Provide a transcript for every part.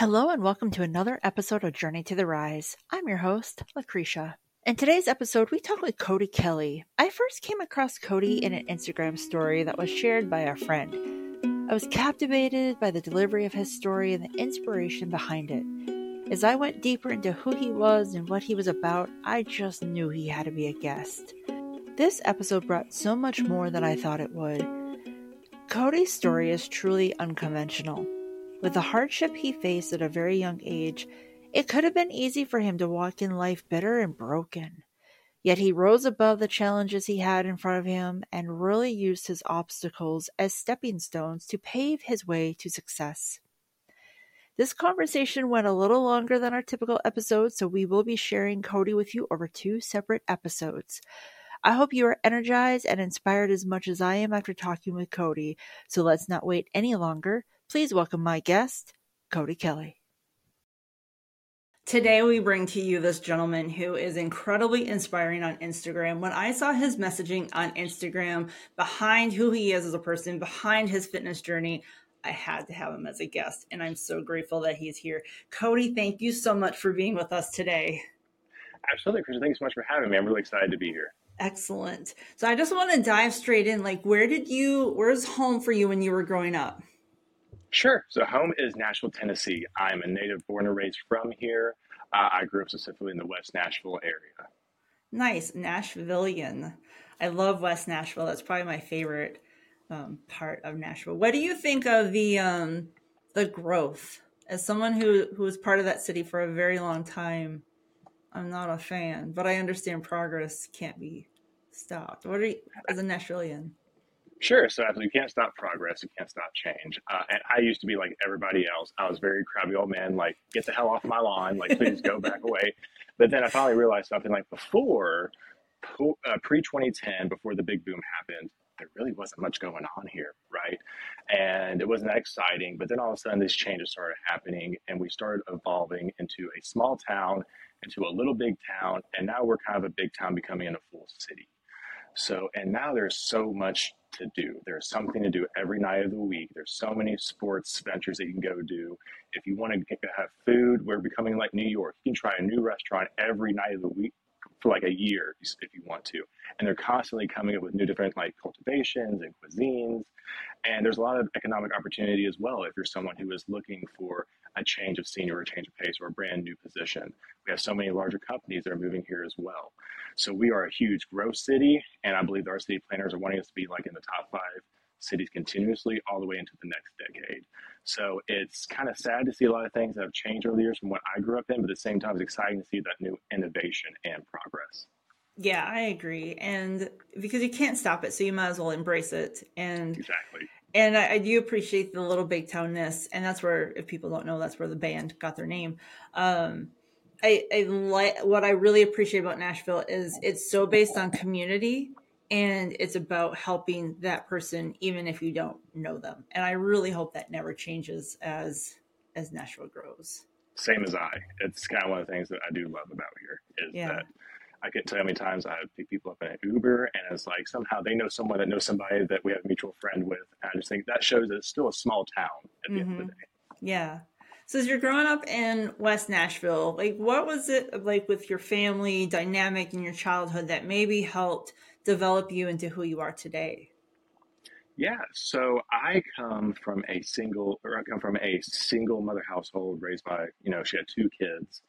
Hello and welcome to another episode of Journey to the Rise. I'm your host, Lucretia. In today's episode, we talk with Cody Kelly. I first came across Cody in an Instagram story that was shared by a friend. I was captivated by the delivery of his story and the inspiration behind it. As I went deeper into who he was and what he was about, I just knew he had to be a guest. This episode brought so much more than I thought it would. Cody's story is truly unconventional. With the hardship he faced at a very young age, it could have been easy for him to walk in life bitter and broken. Yet he rose above the challenges he had in front of him and really used his obstacles as stepping stones to pave his way to success. This conversation went a little longer than our typical episode, so we will be sharing Cody with you over two separate episodes. I hope you are energized and inspired as much as I am after talking with Cody, so let's not wait any longer. Please welcome my guest, Cody Kelly. Today, we bring to you this gentleman who is incredibly inspiring on Instagram. When I saw his messaging on Instagram behind who he is as a person, behind his fitness journey, I had to have him as a guest, and I'm so grateful that he's here. Cody, thank you so much for being with us today. Absolutely, Christian. Thank you so much for having me. I'm really excited to be here. Excellent. So I just want to dive straight in. Like, where did you, where's home for you when you were growing up? Sure. So home is Nashville, Tennessee. I'm a native born and raised from here. Uh, I grew up specifically in the West Nashville area. Nice. Nashvillian. I love West Nashville. That's probably my favorite um, part of Nashville. What do you think of the um, the growth? As someone who who was part of that city for a very long time, I'm not a fan, but I understand progress can't be stopped. What are you, as a Nashvillian? Sure. So you can't stop progress. You can't stop change. Uh, and I used to be like everybody else. I was a very crabby old man, like, get the hell off my lawn. Like, please go back away. But then I finally realized something like before, uh, pre 2010, before the big boom happened, there really wasn't much going on here, right? And it wasn't that exciting. But then all of a sudden, these changes started happening, and we started evolving into a small town, into a little big town, and now we're kind of a big town becoming in a full city. So, and now there's so much to do. There's something to do every night of the week. There's so many sports ventures that you can go do. If you want to have food, we're becoming like New York. You can try a new restaurant every night of the week for like a year if you want to. And they're constantly coming up with new different like cultivations and cuisines. And there's a lot of economic opportunity as well if you're someone who is looking for a change of senior or a change of pace or a brand new position. We have so many larger companies that are moving here as well. So we are a huge growth city, and I believe our city planners are wanting us to be like in the top five cities continuously all the way into the next decade. So it's kind of sad to see a lot of things that have changed over the years from what I grew up in, but at the same time, it's exciting to see that new innovation and progress. Yeah, I agree. And because you can't stop it, so you might as well embrace it. And exactly. And I, I do appreciate the little big townness, and that's where, if people don't know, that's where the band got their name. Um, I, I like what I really appreciate about Nashville is it's so based on community and it's about helping that person even if you don't know them. And I really hope that never changes as as Nashville grows. Same as I. It's kind of one of the things that I do love about here is yeah. that I can't tell you how many times I pick people up in an Uber and it's like somehow they know someone that knows somebody that we have a mutual friend with. And I just think that shows that it's still a small town at the mm-hmm. end of the mm-hmm. day. Yeah. So as you're growing up in West Nashville, like what was it like with your family dynamic in your childhood that maybe helped develop you into who you are today? Yeah, so I come from a single, or I come from a single mother household raised by, you know, she had two kids,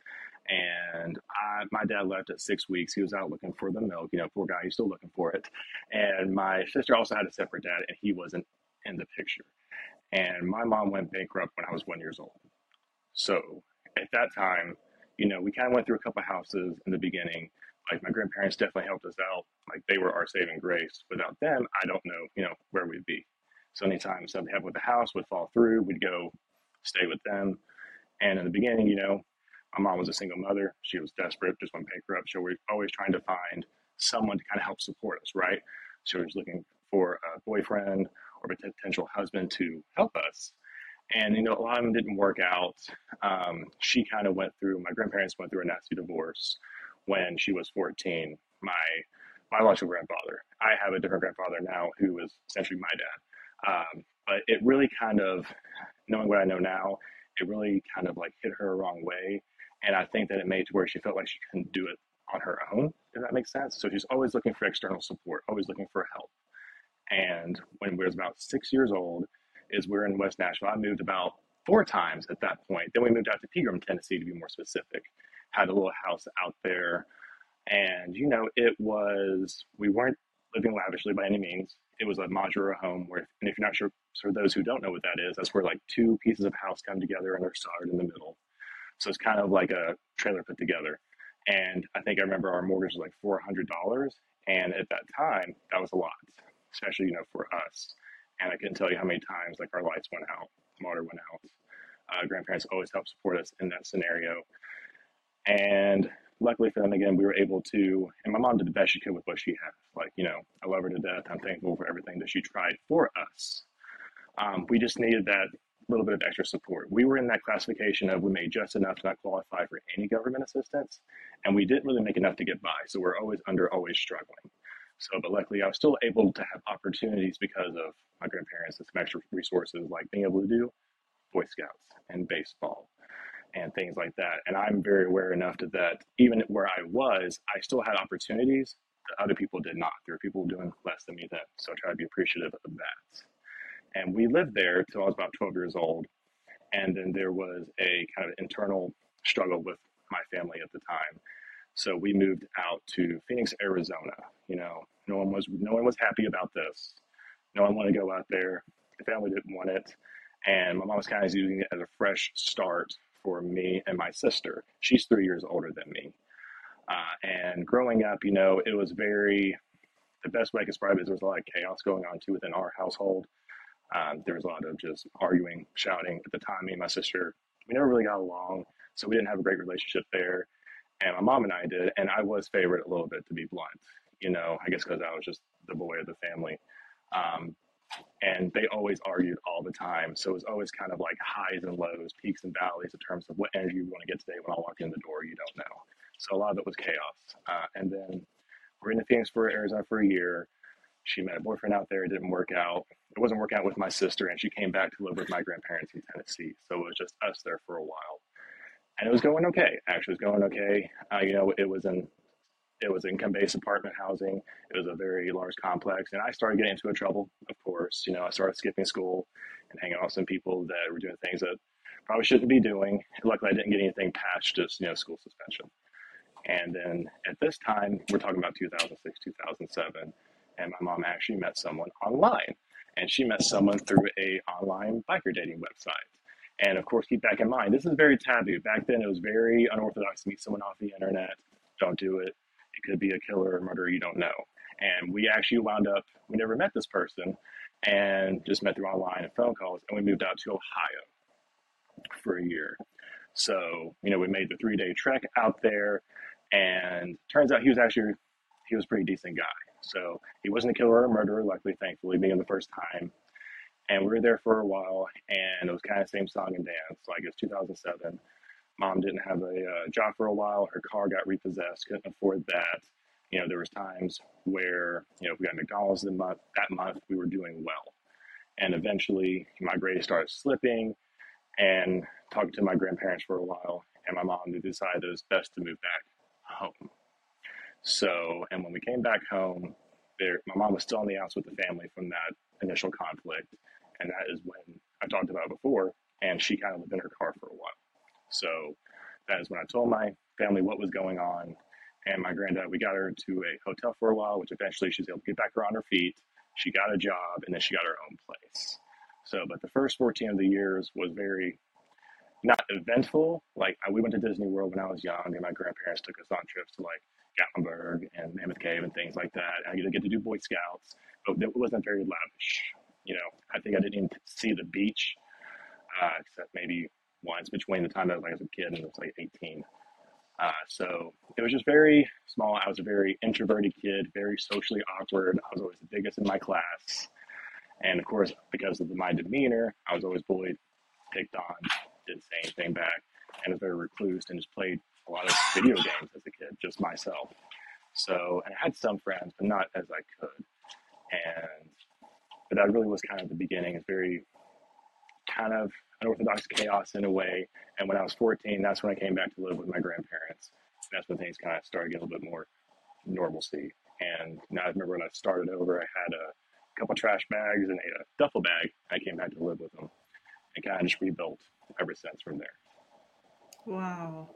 and I, my dad left at six weeks. He was out looking for the milk. You know, poor guy, he's still looking for it. And my sister also had a separate dad, and he wasn't in the picture. And my mom went bankrupt when I was one years old. So at that time, you know, we kind of went through a couple houses in the beginning. Like my grandparents definitely helped us out. Like they were our saving grace. Without them, I don't know, you know, where we'd be. So anytime something happened with the house would fall through, we'd go stay with them. And in the beginning, you know, my mom was a single mother. She was desperate, just went bankrupt. So we're always trying to find someone to kind of help support us, right? So we was looking for a boyfriend or a potential husband to help us and you know a lot of them didn't work out. Um, she kind of went through. My grandparents went through a nasty divorce when she was 14. My biological grandfather. I have a different grandfather now who is essentially my dad. Um, but it really kind of knowing what I know now, it really kind of like hit her a wrong way. And I think that it made to where she felt like she couldn't do it on her own, if that makes sense. So she's always looking for external support, always looking for help. And when we was about six years old, is we're in West Nashville. I moved about four times at that point. Then we moved out to Pegram, Tennessee, to be more specific. Had a little house out there, and you know, it was we weren't living lavishly by any means. It was a modular home where, and if you're not sure, for those who don't know what that is, that's where like two pieces of house come together and they're soldered in the middle. So it's kind of like a trailer put together. And I think I remember our mortgage was like four hundred dollars, and at that time, that was a lot, especially you know for us. And I couldn't tell you how many times like our lights went out, the motor went out. Uh, grandparents always helped support us in that scenario. And luckily for them, again, we were able to, and my mom did the best she could with what she had. Like, you know, I love her to death. I'm thankful for everything that she tried for us. Um, we just needed that little bit of extra support. We were in that classification of we made just enough to not qualify for any government assistance, and we didn't really make enough to get by. So we're always under, always struggling. So, but luckily, I was still able to have opportunities because of my grandparents and some extra resources, like being able to do Boy Scouts and baseball and things like that. And I'm very aware enough to that even where I was, I still had opportunities that other people did not. There were people doing less than me then. So I try to be appreciative of that. And we lived there till I was about 12 years old. And then there was a kind of internal struggle with my family at the time. So we moved out to Phoenix, Arizona. You know, no one was no one was happy about this. No one wanted to go out there. The family didn't want it. And my mom was kind of using it as a fresh start for me and my sister. She's three years older than me. Uh, and growing up, you know, it was very, the best way I can describe it is there was a lot of chaos going on too within our household. Um, there was a lot of just arguing, shouting. At the time, me and my sister, we never really got along. So we didn't have a great relationship there. And my mom and I did. And I was favored a little bit, to be blunt. You know, I guess because I was just the boy of the family. Um, and they always argued all the time. So it was always kind of like highs and lows, peaks and valleys in terms of what energy you want to get today. When I walk in the door, you don't know. So a lot of it was chaos. Uh, and then we're in the Phoenix for Arizona for a year. She met a boyfriend out there. It didn't work out. It wasn't working out with my sister, and she came back to live with my grandparents in Tennessee. So it was just us there for a while, and it was going okay. Actually, it was going okay. Uh, you know, it was in it was income-based apartment housing. It was a very large complex, and I started getting into trouble. Of course, you know, I started skipping school and hanging out with some people that were doing things that probably shouldn't be doing. Luckily, I didn't get anything patched, just you know school suspension. And then at this time, we're talking about 2006, 2007, and my mom actually met someone online, and she met someone through a online biker dating website. And of course, keep back in mind, this is very taboo. Back then, it was very unorthodox to meet someone off the internet. Don't do it. Could be a killer or murderer you don't know. And we actually wound up, we never met this person and just met through online and phone calls. And we moved out to Ohio for a year. So, you know, we made the three day trek out there. And turns out he was actually, he was a pretty decent guy. So he wasn't a killer or a murderer, luckily, thankfully, being the first time. And we were there for a while, and it was kind of same song and dance. Like it's 2007. Mom didn't have a uh, job for a while. Her car got repossessed. Couldn't afford that. You know, there was times where you know if we got McDonald's the month that month we were doing well, and eventually my grades started slipping. And talked to my grandparents for a while, and my mom decided it was best to move back home. So, and when we came back home, there, my mom was still in the house with the family from that initial conflict, and that is when I talked about before, and she kind of lived in her car for a while. So that is when I told my family what was going on. And my granddad, we got her to a hotel for a while, which eventually she was able to get back her on her feet. She got a job and then she got her own place. So, but the first 14 of the years was very not eventful. Like we went to Disney World when I was young, and my grandparents took us on trips to like Gatlinburg and Mammoth Cave and things like that. I get to do Boy Scouts, but it wasn't very lavish. You know, I think I didn't even see the beach, uh, except maybe once between the time that I was like a kid and I was like 18. Uh, so it was just very small. I was a very introverted kid, very socially awkward. I was always the biggest in my class. And of course, because of my demeanor, I was always bullied, picked on, didn't say anything back, and was very recluse and just played a lot of video games as a kid, just myself. So, and I had some friends, but not as I could. And, but that really was kind of the beginning. It's very kind of unorthodox chaos in a way. And when I was 14, that's when I came back to live with my grandparents. That's when things kind of started getting a little bit more normalcy. And now I remember when I started over, I had a couple trash bags and a, duffel bag. I came back to live with them and kind of just rebuilt ever since from there. Wow.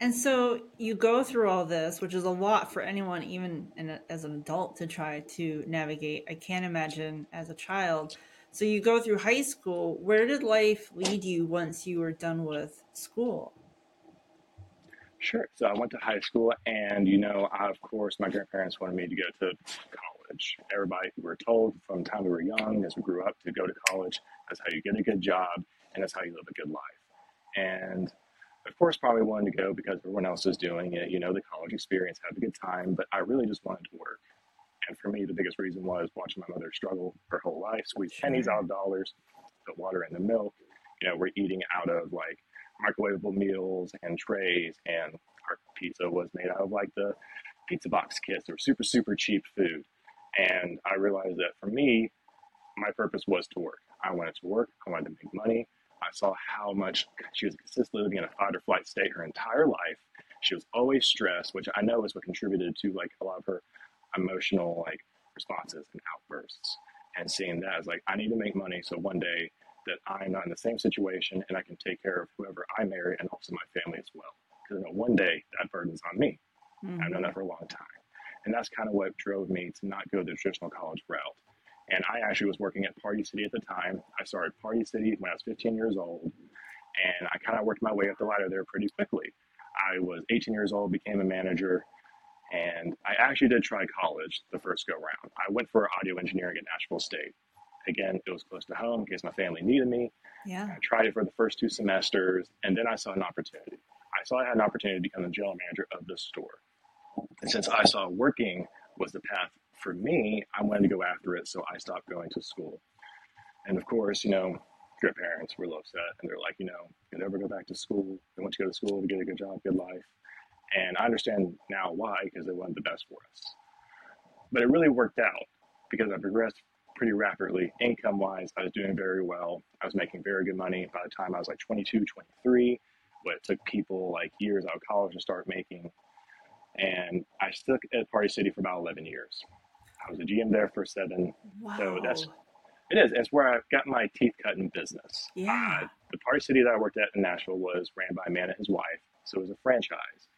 And so you go through all this, which is a lot for anyone, even a, as an adult, to try to navigate. I can't imagine as a child. So you go through high school. Where did life lead you once you were done with school? Sure. So I went to high school, and you know, I, of course, my grandparents wanted me to go to college. Everybody, we were told from the time we were young, as we grew up, to go to college. That's how you get a good job, and that's how you live a good life. And of course, probably wanted to go because everyone else was doing it. You know, the college experience, have a good time, but I really just wanted to work. And for me, the biggest reason was watching my mother struggle her whole life, squeeze pennies out of dollars, put water in the milk. You know, we're eating out of like microwavable meals and trays, and our pizza was made out of like the pizza box kits or super, super cheap food. And I realized that for me, my purpose was to work. I wanted to work, I wanted to make money, I saw how much she was consistently living in a fight or flight state her entire life. She was always stressed, which I know is what contributed to like a lot of her emotional like responses and outbursts. And seeing that as like I need to make money so one day that I'm not in the same situation and I can take care of whoever I marry and also my family as well. Because you know one day that burden's on me. Mm-hmm. I've known that for a long time. And that's kind of what drove me to not go the traditional college route. And I actually was working at Party City at the time. I started Party City when I was 15 years old. And I kind of worked my way up the ladder there pretty quickly. I was 18 years old, became a manager, and I actually did try college the first go round. I went for audio engineering at Nashville State. Again, it was close to home in case my family needed me. Yeah. I tried it for the first two semesters, and then I saw an opportunity. I saw I had an opportunity to become the general manager of the store. And since I saw working was the path for me, I wanted to go after it, so I stopped going to school. And of course, you know, your parents were a little upset, and they're like, you know, you never go back to school. They want you to go to school to get a good job, good life. And I understand now why, because they wanted the best for us. But it really worked out because I progressed pretty rapidly income wise. I was doing very well. I was making very good money by the time I was like 22, 23. What it took people like years out of college to start making. And I stuck at Party City for about 11 years. I was a GM there for seven. Wow. So that's it is. It's where I got my teeth cut in business. Yeah. Uh, the Party City that I worked at in Nashville was ran by a man and his wife, so it was a franchise.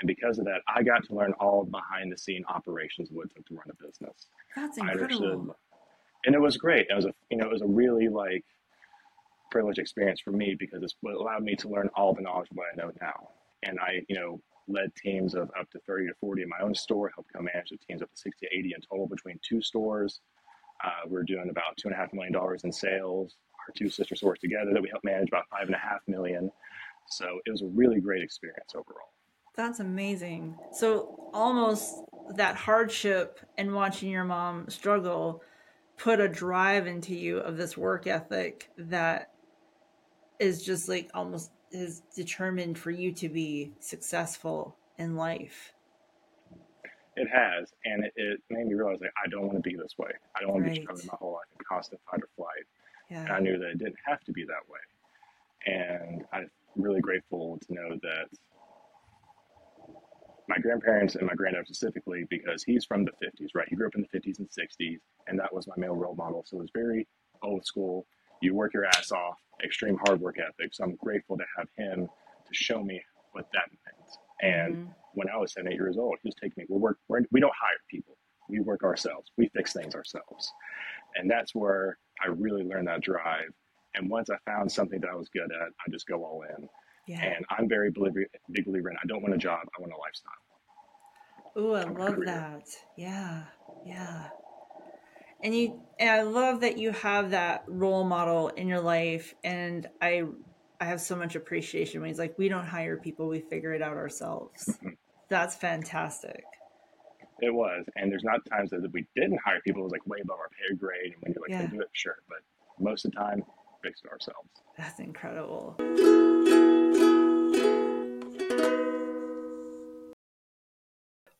And because of that, I got to learn all behind the scene operations of what it took to run a business. That's incredible. and it was great. It was a you know it was a really like privileged experience for me because it's what allowed me to learn all the knowledge of what I know now. And I you know led teams of up to 30 to 40 in my own store, helped co-manage the teams up to 60 to 80 in total between two stores. Uh, we're doing about two and a half million dollars in sales. Our two sister stores together that we helped manage about five and a half million. So it was a really great experience overall. That's amazing. So almost that hardship and watching your mom struggle put a drive into you of this work ethic that is just like almost is determined for you to be successful in life. It has, and it, it made me realize like I don't want to be this way. I don't want right. to be struggling my whole life in constant fight or flight. Yeah. And I knew that it didn't have to be that way. And I'm really grateful to know that my grandparents and my granddad specifically, because he's from the 50s, right? He grew up in the 50s and 60s, and that was my male role model. So it was very old school. You work your ass off, extreme hard work ethic. So I'm grateful to have him to show me what that meant. And mm-hmm. when I was seven, eight years old, he was taking me, we work, we're, we don't hire people. We work ourselves. We fix things ourselves. And that's where I really learned that drive. And once I found something that I was good at, I just go all in. Yeah. And I'm very believer, big believer in I don't want a job, I want a lifestyle. Oh, I love that. Yeah. Yeah and you and i love that you have that role model in your life and i i have so much appreciation when he's like we don't hire people we figure it out ourselves mm-hmm. that's fantastic it was and there's not times that we didn't hire people it was like way above our pay grade and when you're like yeah. do it sure but most of the time fix it ourselves that's incredible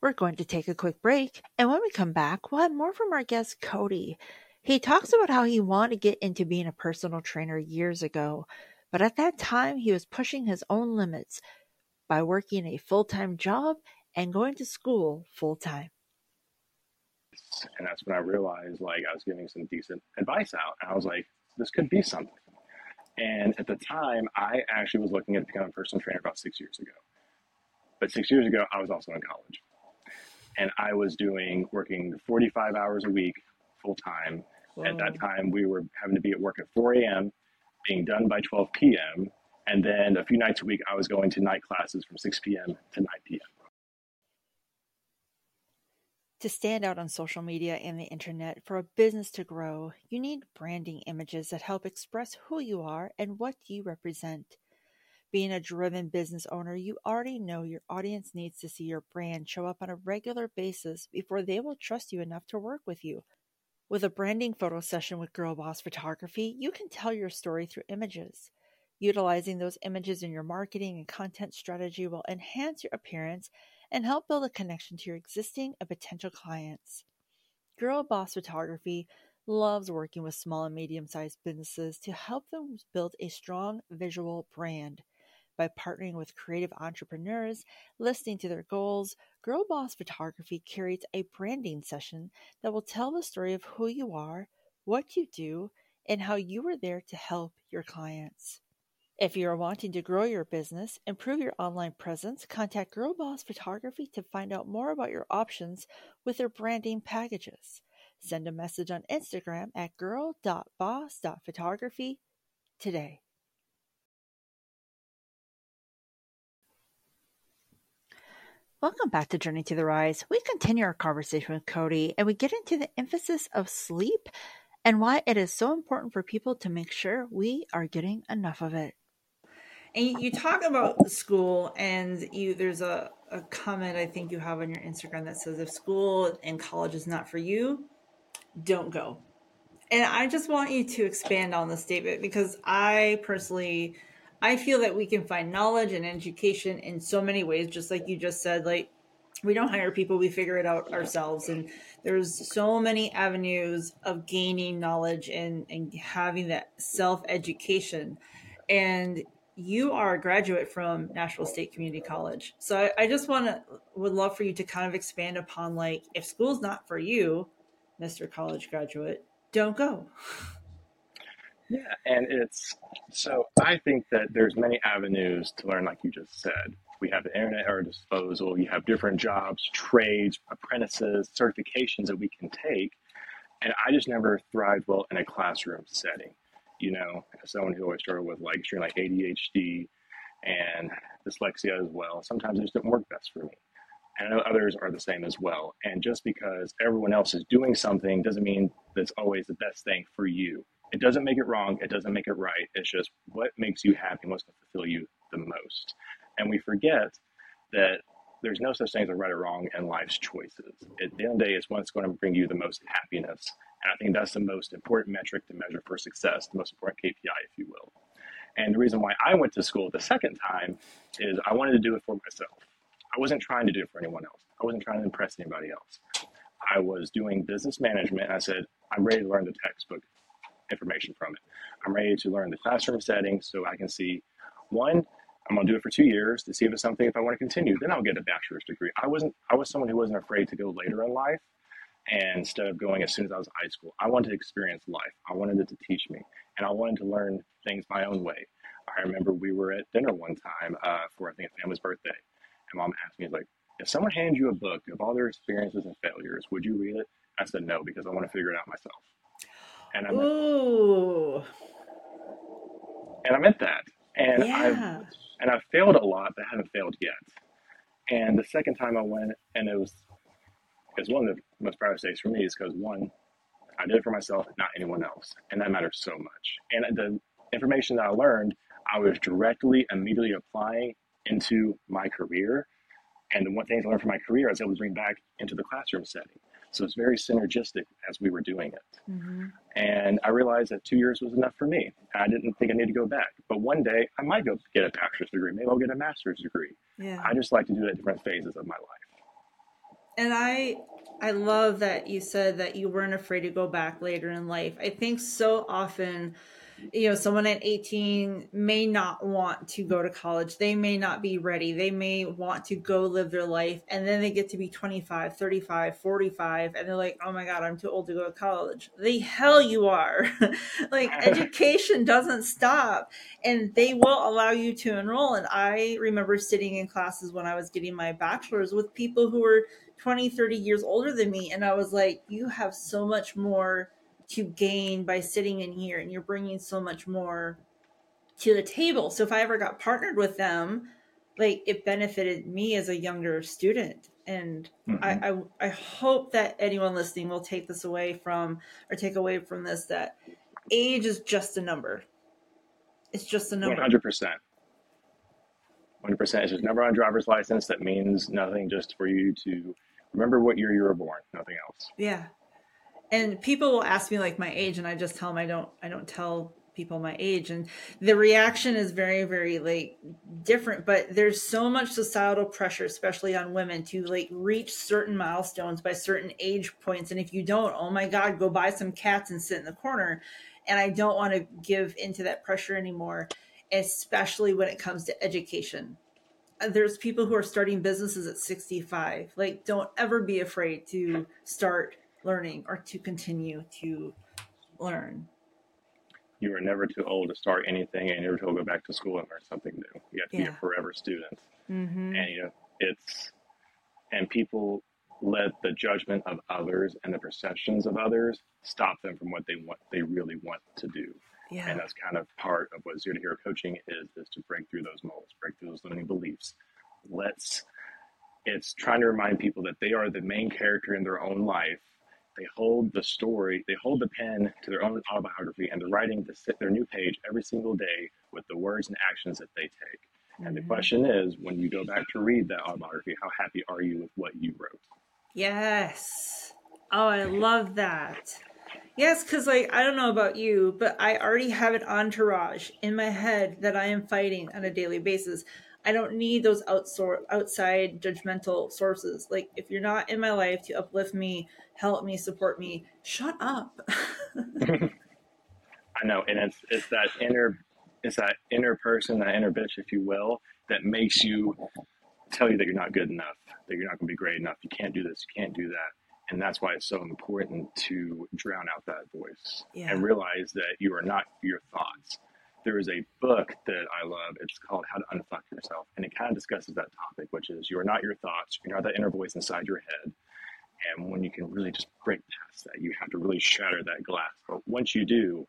We're going to take a quick break, and when we come back, we'll have more from our guest Cody. He talks about how he wanted to get into being a personal trainer years ago, but at that time he was pushing his own limits by working a full time job and going to school full time. And that's when I realized like I was giving some decent advice out. And I was like, this could be something. And at the time, I actually was looking at becoming a personal trainer about six years ago. But six years ago, I was also in college. And I was doing working 45 hours a week full time. At that time, we were having to be at work at 4 a.m., being done by 12 p.m. And then a few nights a week, I was going to night classes from 6 p.m. to 9 p.m. To stand out on social media and the internet for a business to grow, you need branding images that help express who you are and what you represent. Being a driven business owner, you already know your audience needs to see your brand show up on a regular basis before they will trust you enough to work with you. With a branding photo session with Girl Boss Photography, you can tell your story through images. Utilizing those images in your marketing and content strategy will enhance your appearance and help build a connection to your existing and potential clients. Girl Boss Photography loves working with small and medium sized businesses to help them build a strong visual brand. By partnering with creative entrepreneurs, listening to their goals, Girl Boss Photography curates a branding session that will tell the story of who you are, what you do, and how you are there to help your clients. If you are wanting to grow your business, improve your online presence, contact Girl Boss Photography to find out more about your options with their branding packages. Send a message on Instagram at girl.boss.photography today. Welcome back to Journey to the Rise. We continue our conversation with Cody and we get into the emphasis of sleep and why it is so important for people to make sure we are getting enough of it. And you talk about school, and you there's a, a comment I think you have on your Instagram that says if school and college is not for you, don't go. And I just want you to expand on the statement because I personally I feel that we can find knowledge and education in so many ways, just like you just said, like we don't hire people, we figure it out ourselves. And there's so many avenues of gaining knowledge and, and having that self education. And you are a graduate from Nashville State Community College. So I, I just want to, would love for you to kind of expand upon like, if school's not for you, Mr. College graduate, don't go. Yeah, and it's so I think that there's many avenues to learn, like you just said. We have the internet at our disposal. You have different jobs, trades, apprentices, certifications that we can take. And I just never thrived well in a classroom setting you know, as someone who always struggled with like extreme like ADHD and dyslexia as well, sometimes it just didn't work best for me. And I know others are the same as well. And just because everyone else is doing something doesn't mean that's always the best thing for you. It doesn't make it wrong. It doesn't make it right. It's just what makes you happy, what's going to fulfill you the most. And we forget that there's no such thing as a right or wrong in life's choices. At the end of the day, it's what's going to bring you the most happiness and I think that's the most important metric to measure for success, the most important KPI, if you will. And the reason why I went to school the second time is I wanted to do it for myself. I wasn't trying to do it for anyone else. I wasn't trying to impress anybody else. I was doing business management. I said, I'm ready to learn the textbook information from it. I'm ready to learn the classroom setting so I can see one, I'm gonna do it for two years to see if it's something if I want to continue. Then I'll get a bachelor's degree. I wasn't I was someone who wasn't afraid to go later in life and instead of going as soon as I was in high school, I wanted to experience life. I wanted it to teach me, and I wanted to learn things my own way. I remember we were at dinner one time uh, for I think a family's birthday, and mom asked me like, "If someone handed you a book of all their experiences and failures, would you read it?" I said no because I want to figure it out myself. And I meant, Ooh. And I meant that. And yeah. I've and I've failed a lot, but I haven't failed yet. And the second time I went, and it was because one of the most proudest days for me is because one, I did it for myself, not anyone else, and that matters so much. And the information that I learned, I was directly, immediately applying into my career. And the one thing I learned from my career, I was able to bring back into the classroom setting. So it's very synergistic as we were doing it. Mm-hmm. And I realized that two years was enough for me. I didn't think I needed to go back. But one day I might go get a bachelor's degree. Maybe I'll get a master's degree. Yeah. I just like to do it at different phases of my life. And I I love that you said that you weren't afraid to go back later in life. I think so often you know someone at 18 may not want to go to college. They may not be ready. They may want to go live their life and then they get to be 25 35 45 and they're like oh my god i'm too old to go to college. The hell you are. Like education doesn't stop and they will allow you to enroll. And i remember sitting in classes when i was getting my bachelor's with people who were 20 30 years older than me and i was like you have so much more to gain by sitting in here and you're bringing so much more to the table. So if i ever got partnered with them like it benefited me as a younger student. And mm-hmm. I, I, I hope that anyone listening will take this away from or take away from this that age is just a number. It's just a number. 100% 100% is just a number on driver's license that means nothing just for you to remember what year you were born nothing else. Yeah and people will ask me like my age and i just tell them i don't i don't tell people my age. And the reaction is very very like different but there's so much societal pressure especially on women to like reach certain milestones by certain age points. And if you don't oh my god go buy some cats and sit in the corner. And i don't want to give into that pressure anymore especially when it comes to education. Uh, there's people who are starting businesses at 65 like don't ever be afraid to start learning or to continue to learn. You are never too old to start anything and never too old to go back to school and learn something new. You have to yeah. be a forever student. Mm-hmm. And you know, it's and people let the judgment of others and the perceptions of others stop them from what they want they really want to do. Yeah. And that's kind of part of what zero to hero coaching is is to break through those molds, break through those limiting beliefs. Let's it's trying to remind people that they are the main character in their own life they hold the story, they hold the pen to their own autobiography, and they're writing the, their new page every single day with the words and actions that they take. Mm-hmm. And the mm-hmm. question is, when you go back to read that autobiography, how happy are you with what you wrote? Yes. Oh, I love that. Yes, because like I don't know about you, but I already have an entourage in my head that I am fighting on a daily basis. I don't need those outsor- outside judgmental sources. Like if you're not in my life to uplift me, help me, support me, shut up. I know, and it's it's that inner it's that inner person, that inner bitch, if you will, that makes you tell you that you're not good enough, that you're not going to be great enough, you can't do this, you can't do that. And that's why it's so important to drown out that voice yeah. and realize that you are not your thoughts there is a book that I love. It's called How to Unfuck Yourself. And it kind of discusses that topic, which is you are not your thoughts, you're not that inner voice inside your head. And when you can really just break past that, you have to really shatter that glass. But once you do,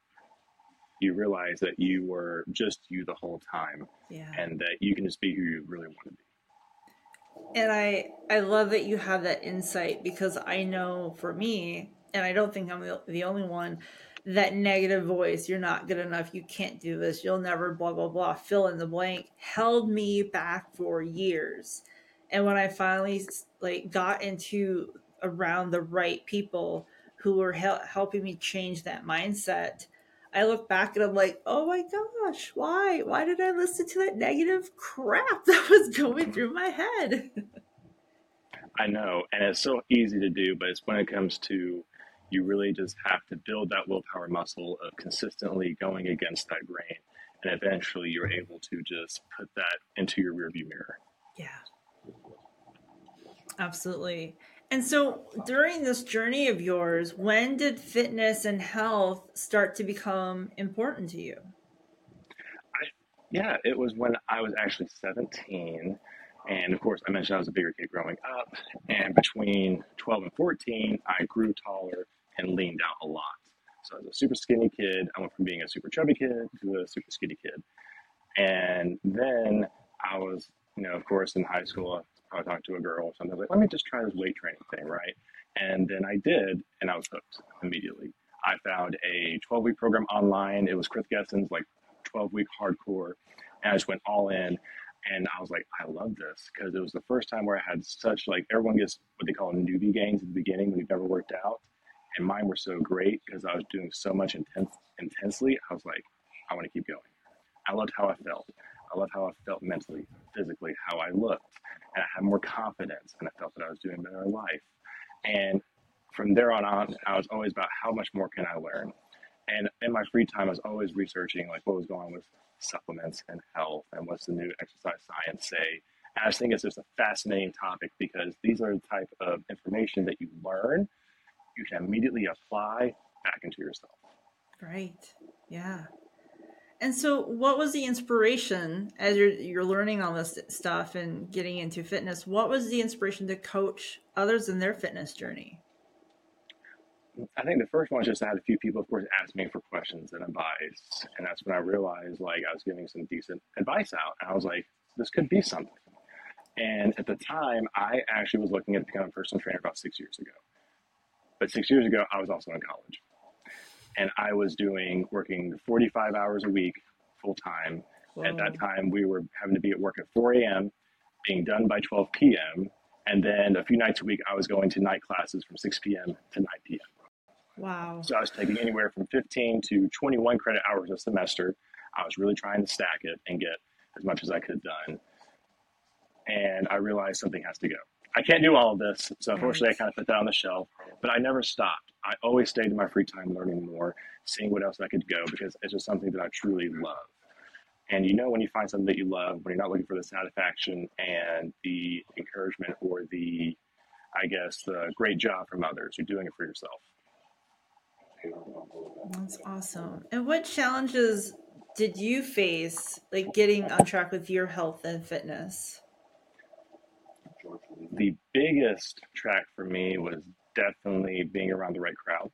you realize that you were just you the whole time yeah. and that you can just be who you really want to be. And I I love that you have that insight because I know for me, and I don't think I'm the, the only one, that negative voice you're not good enough. You can't do this. You'll never blah blah blah. Fill in the blank. Held me back for years. And when i finally like got into around the right people who were hel- helping me change that mindset i look back and i'm like oh my gosh why? Why did i listen to that negative crap that was going through my head? I know and it's so easy to do but it's when it comes to you really just have to build that willpower muscle of consistently going against that grain. And eventually you're able to just put that into your rearview mirror. Yeah. Absolutely. And so during this journey of yours, when did fitness and health start to become important to you? I, yeah, it was when I was actually 17. And of course, I mentioned I was a bigger kid growing up. And between 12 and 14, I grew taller and leaned out a lot. So as a super skinny kid, I went from being a super chubby kid to a super skinny kid. And then I was, you know, of course, in high school, I was talking to a girl or something. Like, let me just try this weight training thing, right? And then I did, and I was hooked immediately. I found a 12 week program online. It was Chris Gethin's like 12 week hardcore. And I just went all in. And I was like, I love this because it was the first time where I had such like everyone gets what they call newbie gains at the beginning when you've never worked out and mine were so great because I was doing so much intense intensely. I was like, I want to keep going. I loved how I felt. I loved how I felt mentally, physically, how I looked, and I had more confidence, and I felt that I was doing better in life. And from there on on, I was always about how much more can I learn. And in my free time, I was always researching like what was going on with supplements and health, and what's the new exercise science say. And I just think it's just a fascinating topic because these are the type of information that you learn, you can immediately apply back into yourself. Right. Yeah. And so, what was the inspiration as you're you're learning all this stuff and getting into fitness? What was the inspiration to coach others in their fitness journey? I think the first one was just I had a few people, of course, ask me for questions and advice, and that's when I realized like I was giving some decent advice out, and I was like, this could be something. And at the time, I actually was looking at becoming a personal trainer about six years ago. But six years ago, I was also in college and I was doing working 45 hours a week full time. At that time, we were having to be at work at 4 a.m., being done by 12 p.m., and then a few nights a week, I was going to night classes from 6 p.m. to 9 p.m. Wow. So I was taking anywhere from 15 to 21 credit hours a semester. I was really trying to stack it and get as much as I could done. And I realized something has to go. I can't do all of this. So unfortunately, I kind of put that on the shelf, but I never stopped. I always stayed in my free time learning more, seeing what else I could go because it's just something that I truly love. And you know, when you find something that you love, when you're not looking for the satisfaction and the encouragement or the, I guess, the great job from others, you're doing it for yourself. That's awesome. And what challenges did you face, like getting on track with your health and fitness? The biggest track for me was definitely being around the right crowd.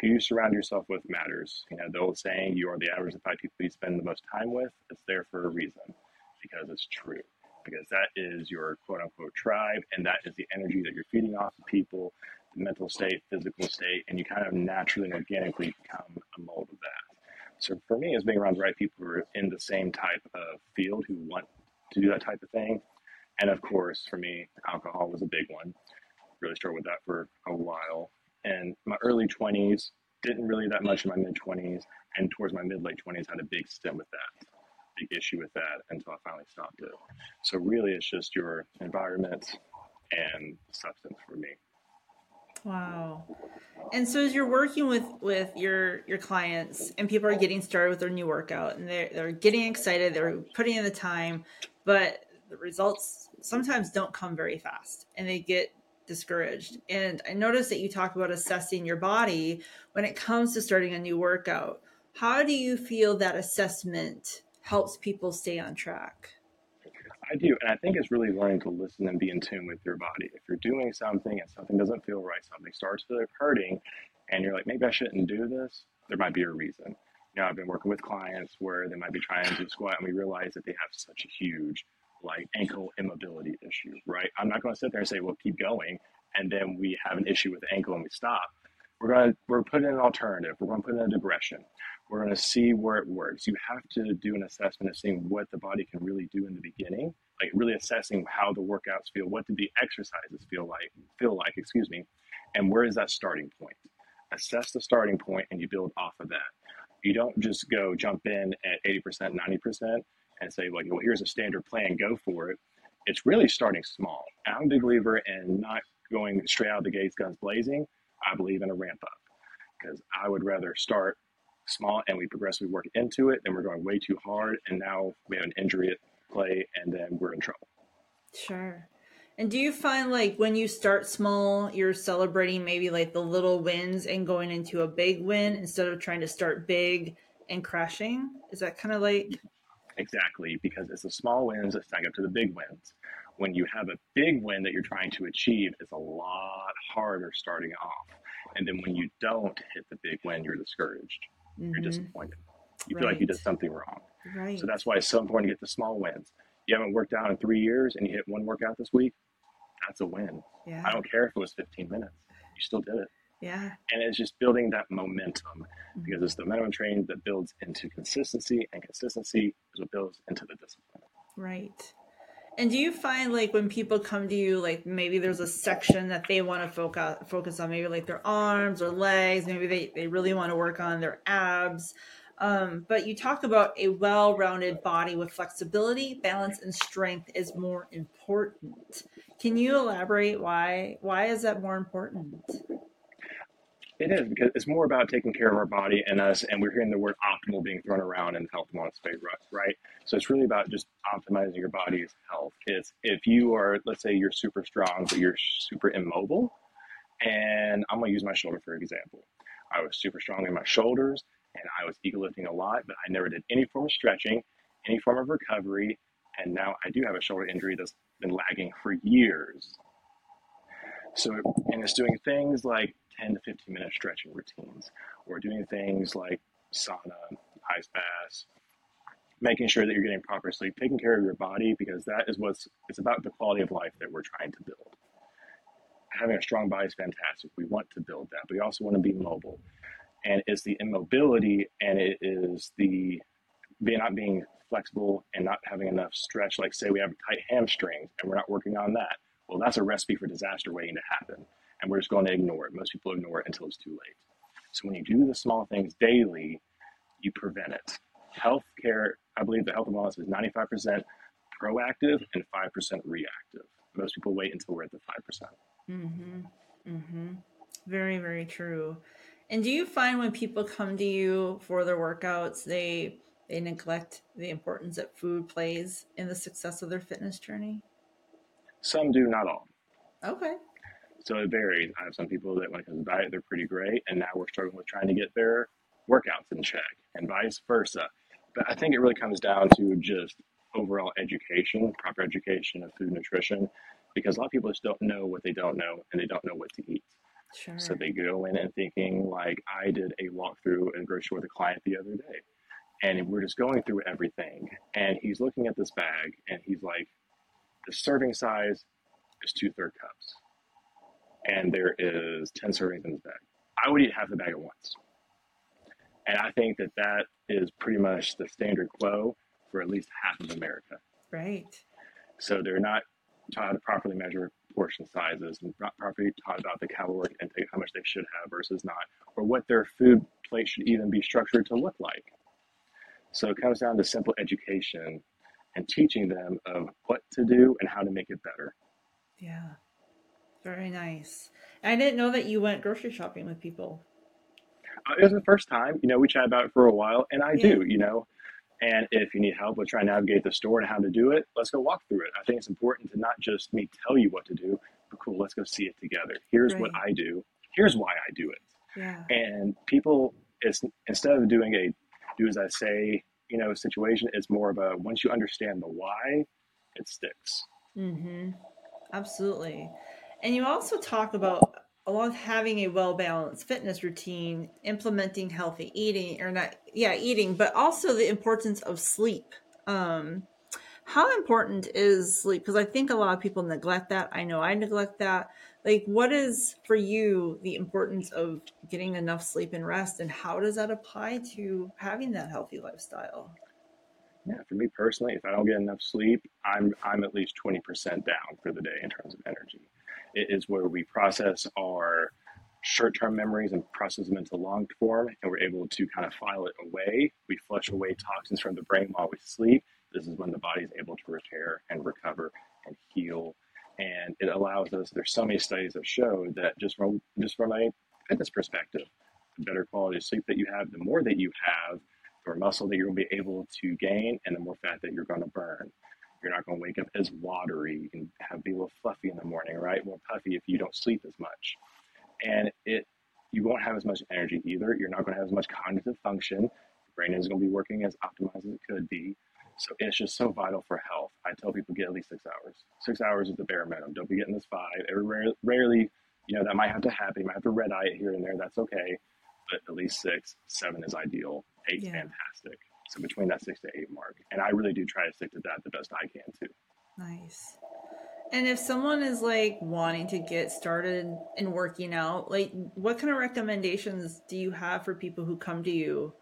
Who you surround yourself with matters. You know, the old saying, you are the average of five people you spend the most time with. It's there for a reason because it's true. Because that is your quote unquote tribe, and that is the energy that you're feeding off of people, the mental state, physical state, and you kind of naturally and organically become a mold of that. So for me, it's being around the right people who are in the same type of field who want to do that type of thing. And of course, for me, alcohol was a big one really struggled with that for a while. And my early 20s, didn't really that much in my mid 20s, and towards my mid late 20s, had a big stint with that, big issue with that until I finally stopped it. So really, it's just your environment and substance for me. Wow. And so as you're working with with your your clients and people are getting started with their new workout and they're they're getting excited, they're putting in the time, but the results sometimes don't come very fast and they get discouraged. And I noticed that you talk about assessing your body when it comes to starting a new workout. How do you feel that assessment helps people stay on track? I do. And I think it's really learning to listen and be in tune with your body. If you're doing something and something doesn't feel right, something starts hurting, and you're like, maybe I shouldn't do this, there might be a reason. You know, I've been working with clients where they might be trying to squat and we realize that they have such a huge like ankle immobility issue, right? I'm not going to sit there and say, well, keep going. And then we have an issue with the ankle and we stop. We're going to, we're putting in an alternative. We're going to put in a digression. We're going to see where it works. You have to do an assessment of seeing what the body can really do in the beginning, like really assessing how the workouts feel. What did the exercises feel like, feel like, excuse me, and where is that starting point? Assess the starting point and you build off of that. You don't just go jump in at 80%, 90% and say like, well, here's a standard plan, go for it. It's really starting small. I'm a big believer in not going straight out of the gates, guns blazing. I believe in a ramp up because I would rather start small and we progressively work into it than we're going way too hard and now we have an injury at play and then we're in trouble. Sure. And do you find like when you start small, you're celebrating maybe like the little wins and going into a big win instead of trying to start big and crashing? Is that kind of like Exactly, because it's the small wins that stack up to the big wins. When you have a big win that you're trying to achieve, it's a lot harder starting off. And then when you don't hit the big win, you're discouraged. Mm-hmm. You're disappointed. You right. feel like you did something wrong. Right. So that's why it's so important to get the small wins. You haven't worked out in three years and you hit one workout this week, that's a win. Yeah. I don't care if it was 15 minutes. You still did it. Yeah. And it's just building that momentum mm-hmm. because it's the momentum training that builds into consistency, and consistency is what builds into the discipline. Right. And do you find like when people come to you, like maybe there's a section that they want to focus focus on, maybe like their arms or legs, maybe they, they really want to work on their abs. Um, but you talk about a well rounded body with flexibility, balance, and strength is more important. Can you elaborate why? Why is that more important? It is because it's more about taking care of our body and us, and we're hearing the word optimal being thrown around in the health wellness right? So it's really about just optimizing your body's health. It's if you are, let's say, you're super strong, but you're super immobile, and I'm gonna use my shoulder for example. I was super strong in my shoulders, and I was ego lifting a lot, but I never did any form of stretching, any form of recovery, and now I do have a shoulder injury that's been lagging for years. So, and it's doing things like 10 to 15 minute stretching routines or doing things like sauna, ice baths, making sure that you're getting proper sleep, taking care of your body because that is what's it's about the quality of life that we're trying to build. Having a strong body is fantastic. We want to build that, but we also want to be mobile. And it's the immobility and it is the being not being flexible and not having enough stretch. Like say we have tight hamstrings and we're not working on that. Well, that's a recipe for disaster waiting to happen and we're just going to ignore it. Most people ignore it until it's too late. So when you do the small things daily, you prevent it. Healthcare, I believe the health and wellness is 95% proactive and 5% reactive. Most people wait until we're at the 5%. Mm-hmm. Mm-hmm. Very, very true. And do you find when people come to you for their workouts, they they neglect the importance that food plays in the success of their fitness journey? Some do, not all. Okay. So it varies. I have some people that when it comes to diet, they're pretty great, and now we're struggling with trying to get their workouts in check, and vice versa. But I think it really comes down to just overall education, proper education of food nutrition, because a lot of people just don't know what they don't know, and they don't know what to eat. Sure. So they go in and thinking like I did a walkthrough in a grocery with a client the other day, and we're just going through everything, and he's looking at this bag, and he's like, the serving size is two third cups and there is 10 servings in this bag. I would eat half the bag at once. And I think that that is pretty much the standard quo for at least half of America. Right. So they're not taught how to properly measure portion sizes and not properly taught about the caloric intake, how much they should have versus not, or what their food plate should even be structured to look like. So it comes down to simple education and teaching them of what to do and how to make it better. Yeah. Very nice. I didn't know that you went grocery shopping with people. Uh, it was the first time. You know, we chat about it for a while, and I yeah. do. You know, and if you need help with trying to navigate the store and how to do it, let's go walk through it. I think it's important to not just me tell you what to do, but cool, let's go see it together. Here's right. what I do. Here's why I do it. Yeah. And people, it's instead of doing a do as I say, you know, situation, it's more of a once you understand the why, it sticks. Mm-hmm. Absolutely. And you also talk about along with having a well balanced fitness routine, implementing healthy eating or not, yeah, eating, but also the importance of sleep. Um, how important is sleep? Because I think a lot of people neglect that. I know I neglect that. Like, what is for you the importance of getting enough sleep and rest, and how does that apply to having that healthy lifestyle? Yeah, for me personally, if I don't get enough sleep, I'm I'm at least twenty percent down for the day in terms of energy. It is where we process our short-term memories and process them into long form, and we're able to kind of file it away. We flush away toxins from the brain while we sleep. This is when the body is able to repair and recover and heal, and it allows us. There's so many studies that show that just from just from a fitness perspective, the better quality of sleep that you have, the more that you have, the more muscle that you're going to be able to gain, and the more fat that you're going to burn. You're not going to wake up as watery. You can have be a little fluffy in the morning, right? More puffy if you don't sleep as much. And it you won't have as much energy either. You're not going to have as much cognitive function. Your brain is going to be working as optimized as it could be. So it's just so vital for health. I tell people get at least six hours. Six hours is the bare minimum. Don't be getting this five. Every, rarely, you know, that might have to happen. You might have to red eye it here and there. That's okay. But at least six, seven is ideal. Eight, yeah. fantastic. So between that six to eight mark. And I really do try to stick to that the best I can too. Nice. And if someone is like wanting to get started in working out, like what kind of recommendations do you have for people who come to you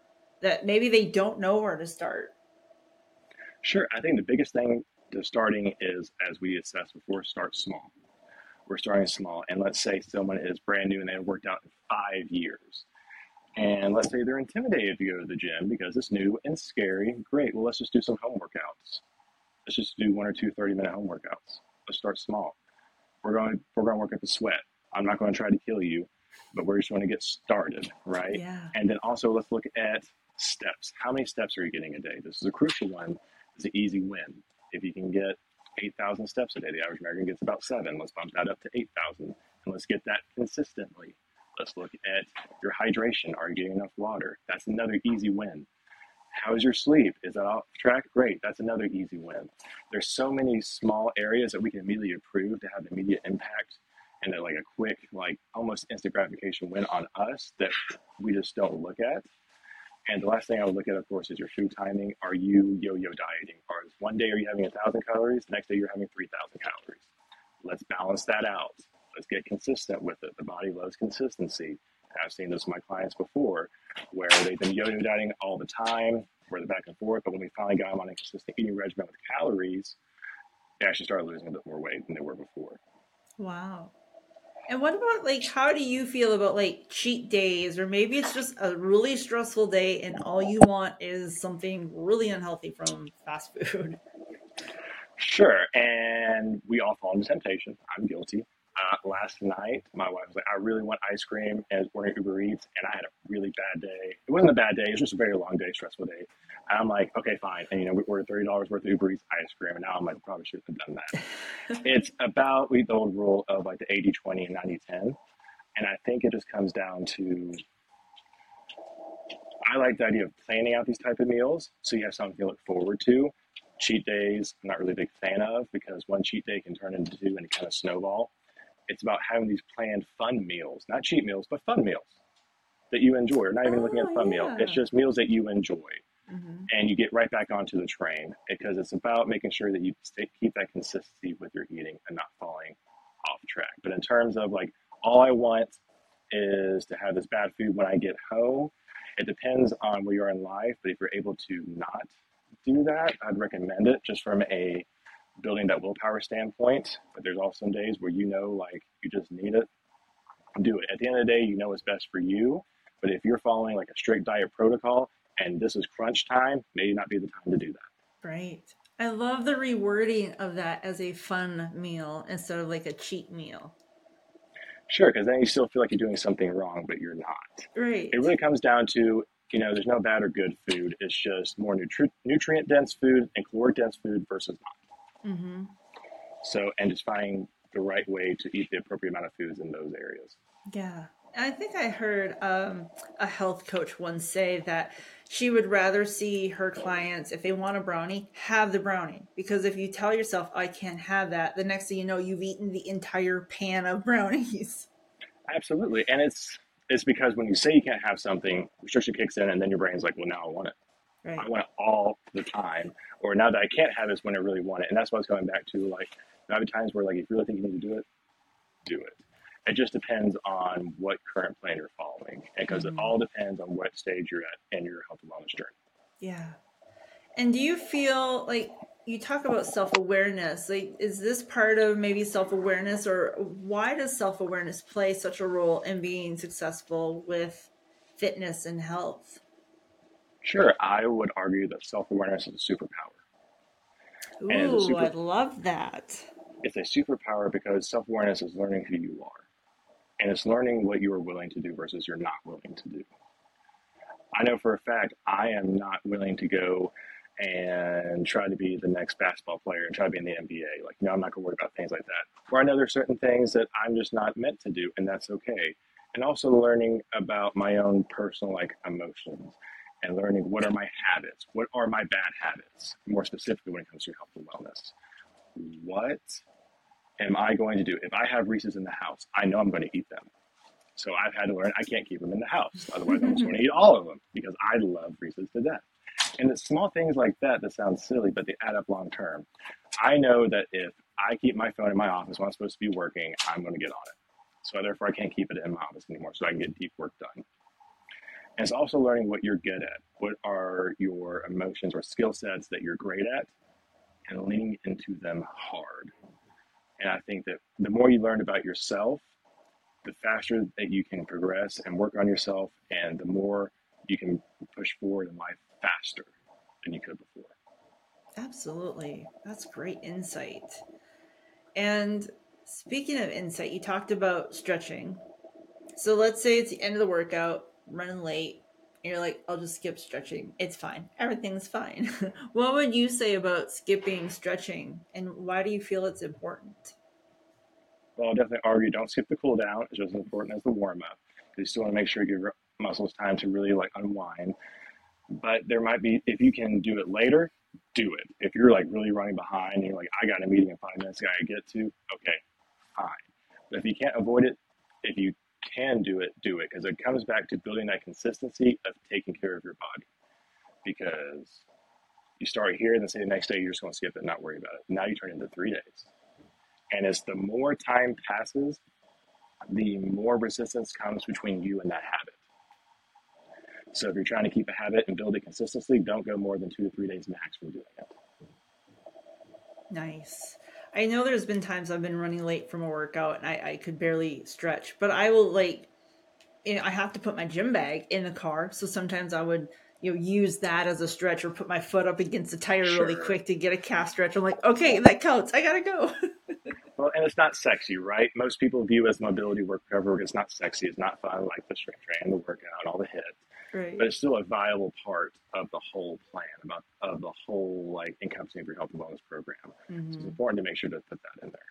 that maybe they don't know where to start? Sure. I think the biggest thing to starting is, as we assessed before, start small. We're starting small. And let's say someone is brand new and they have worked out in five years And let's say they're intimidated to go to the gym because it's new and scary. Great. Well, let's just do some home workouts. Let's just do one or two 30 minute home workouts. Let's start small. We're going, we're going to work at the sweat. I'm not going to try to kill you, but we're just going to get started, right? Yeah. And then also let's look at steps. How many steps are you getting a day? This is a crucial one. It's an easy win. If you can get 8,000 steps a day, the average American gets about seven. Let's bump that up to 8,000 and let's get that consistently. Let's look at your hydration. Are you getting enough water? That's another easy win. How's your sleep? Is that off track? Great. That's another easy win. There's so many small areas that we can immediately improve to have immediate impact and like a quick, like almost instant gratification win on us that we just don't look at. And the last thing I would look at, of course, is your food timing. Are you yo-yo dieting? Or one day are you having a thousand calories, the next day you're having three thousand calories. Let's balance that out. Get consistent with it. The body loves consistency. I've seen this with my clients before, where they've been yo-yo dieting all the time, where they're back and forth. But when we finally got them on a consistent eating regimen with calories, they actually started losing a bit more weight than they were before. Wow. And what about like how do you feel about like cheat days or maybe it's just a really stressful day and all you want is something really unhealthy from fast food? Sure, and we all fall into temptation. I'm guilty. Uh, last night, my wife was like, "I really want ice cream," and was ordering Uber Eats, and I had a really bad day. It wasn't a bad day; it was just a very long day, stressful day. And I'm like, "Okay, fine." And you know, we ordered thirty dollars worth of Uber Eats ice cream, and now I'm like, "Probably shouldn't have done that." it's about we the old rule of like the 80-20 and 90-10, and I think it just comes down to I like the idea of planning out these type of meals so you have something to look forward to. Cheat days, I'm not really a big fan of because one cheat day can turn into two and kind of snowball. It's about having these planned fun meals, not cheat meals, but fun meals that you enjoy. Or not even looking at Oh, fun meal. It's just meals that you enjoy, Mhm. and you get right back onto the train because it's about making sure that you stay, keep that consistency with your eating and not falling off track. But in terms of like, all I want is to have this bad food when I get home. It depends on where you are in life, but if you're able to not do that, I'd recommend it just from a building that willpower standpoint. But there's also some days where you know, like, you just need it, do it. At the end of the day, you know what's best for you. But if you're following like a strict diet protocol and this is crunch time, may not be the time to do that. Right. I love the rewording of that as a fun meal instead of like a cheat meal. Sure, because then you still feel like you're doing something wrong, but you're not. Right. It really comes down to, you know, there's no bad or good food. It's just more nutri- nutrient dense food and caloric dense food versus not. Hmm So, and just finding the right way to eat the appropriate amount of foods in those areas. Yeah. I think I heard um, a health coach once say that she would rather see her clients, if they want a brownie, have the brownie. Because if you tell yourself, I can't have that, the next thing you know, you've eaten the entire pan of brownies. Absolutely. And it's, it's because when you say you can't have something, restriction kicks in, and then your brain's like, well, now I want it. Right. I want it all the time. Or now that I can't have is when I really want it. And that's what I was going back to. Like, there are times where, like, if you really think you need to do it, do it. It just depends on what current plan you're following. Because Mhm. it all depends on what stage you're at in your health and wellness journey. Yeah. And do you feel like you talk about self awareness? Like, is this part of maybe self awareness, or why does self awareness play such a role in being successful with fitness and health? Sure, I would argue that self awareness is a superpower. And it's a Ooh, super- I love that. It's a superpower because self awareness is learning who you are. And it's learning what you are willing to do versus you're not willing to do. I know for a fact I am not willing to go and try to be the next basketball player and try to be in the NBA. Like, no, I'm not going to worry about things like that. Or I know there's certain things that I'm just not meant to do, and that's okay. And also learning about my own personal like emotions and learning what are my habits, what are my bad habits, more specifically when it comes to health and wellness. What am I going to do? If I have Reese's in the house, I know I'm going to eat them. So I've had to learn I can't keep them in the house. Otherwise, I'm just going to eat all of them because I love Reese's to death. And it's small things like that that sound silly, but they add up long term. I know that if I keep my phone in my office when I'm supposed to be working, I'm going to get on it. So therefore, I can't keep it in my office anymore so I can get deep work done. And it's also learning what you're good at. What are your emotions or skill sets that you're great at and leaning into them hard. And I think that the more you learn about yourself, the faster that you can progress and work on yourself, and the more you can push forward in life faster than you could before. Absolutely. That's great insight. And speaking of insight, you talked about stretching. So let's say it's the end of the workout, running late, and you're like, I'll just skip stretching. It's fine. Everything's fine. what would you say about skipping stretching and why do you feel it's important? Well, I'll definitely argue don't skip the cool down. It's just as important as the warm up. You still want to make sure you give your muscles time to really like unwind. But there might be, if you can do it later, do it. If you're like really running behind and you're like, I got a meeting in five minutes, I gotta get to, okay, fine. But if you can't avoid it, if you can do it, do it. Because it comes back to building that consistency of taking care of your body. Because you start here and then say the next day you're just gonna skip it and not worry about it. Now you turn into three days. And as the more time passes, the more resistance comes between you and that habit. So if you're trying to keep a habit and build it consistently, don't go more than two to three days max from doing it. Nice. I know there's been times I've been running late from a workout and I, I could barely stretch, but I will like, you know, I have to put my gym bag in the car. So sometimes I would, you know, use that as a stretch or put my foot up against the tire sure. really quick to get a calf stretch. I'm like, okay, that counts. I gotta go. well, and it's not sexy, right? Most people view as mobility work work. It's not sexy. It's not fun like the strength training, the workout, all the hits right. but it's still a viable part of the whole plan about of the whole like encompassing of your health and wellness program. Mm-hmm. So it's mm-hmm. important to make sure to put that in there.